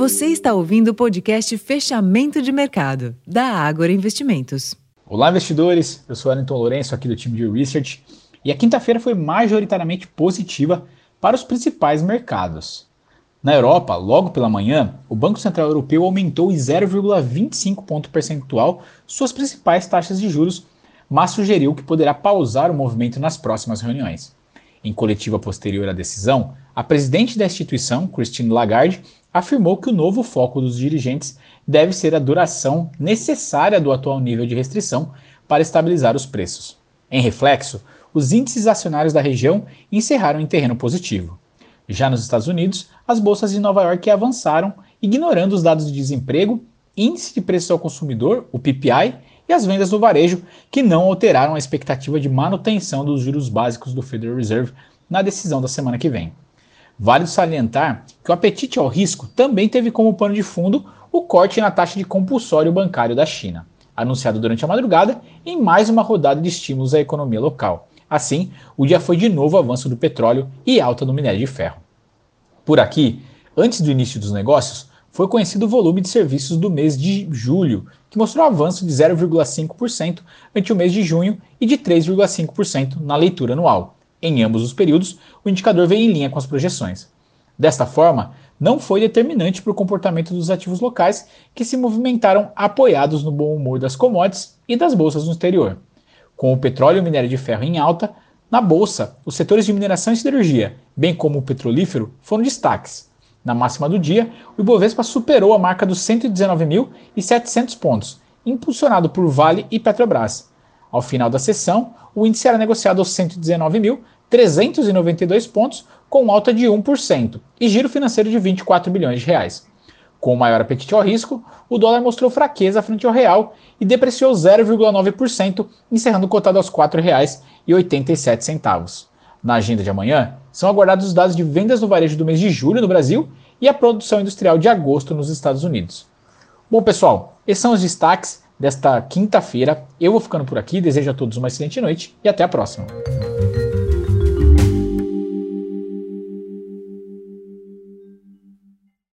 Você está ouvindo o podcast Fechamento de Mercado, da Ágora Investimentos. Olá, investidores. Eu sou Alenton Lourenço, aqui do time de Research. E a quinta-feira foi majoritariamente positiva para os principais mercados. Na Europa, logo pela manhã, o Banco Central Europeu aumentou em 0,25 ponto percentual suas principais taxas de juros, mas sugeriu que poderá pausar o movimento nas próximas reuniões. Em coletiva posterior à decisão, a presidente da instituição, Christine Lagarde, afirmou que o novo foco dos dirigentes deve ser a duração necessária do atual nível de restrição para estabilizar os preços. Em reflexo, os índices acionários da região encerraram em terreno positivo. Já nos Estados Unidos, as bolsas de Nova York avançaram, ignorando os dados de desemprego, índice de preços ao consumidor, o PPI, e as vendas do varejo, que não alteraram a expectativa de manutenção dos juros básicos do Federal Reserve na decisão da semana que vem. Vale salientar que o apetite ao risco também teve como pano de fundo o corte na taxa de compulsório bancário da China, anunciado durante a madrugada em mais uma rodada de estímulos à economia local. Assim, o dia foi de novo avanço do petróleo e alta do minério de ferro. Por aqui, antes do início dos negócios, foi conhecido o volume de serviços do mês de julho, que mostrou avanço de 0,5% ante o mês de junho e de 3,5% na leitura anual. Em ambos os períodos, o indicador veio em linha com as projeções. Desta forma, não foi determinante para o comportamento dos ativos locais, que se movimentaram apoiados no bom humor das commodities e das bolsas no exterior. Com o petróleo e o minério de ferro em alta, na bolsa, os setores de mineração e siderurgia, bem como o petrolífero, foram destaques. Na máxima do dia, o Ibovespa superou a marca dos 119.700 pontos, impulsionado por Vale e Petrobras. Ao final da sessão, o índice era negociado aos 119.392 pontos, com alta de 1% e giro financeiro de 24 bilhões de reais. Com maior apetite ao risco, o dólar mostrou fraqueza frente ao real e depreciou 0,9%, encerrando cotado aos R$ 4,87. Na agenda de amanhã, são aguardados os dados de vendas no varejo do mês de julho no Brasil e a produção industrial de agosto nos Estados Unidos. Bom, pessoal, esses são os destaques desta quinta-feira. Eu vou ficando por aqui, desejo a todos uma excelente noite e até a próxima.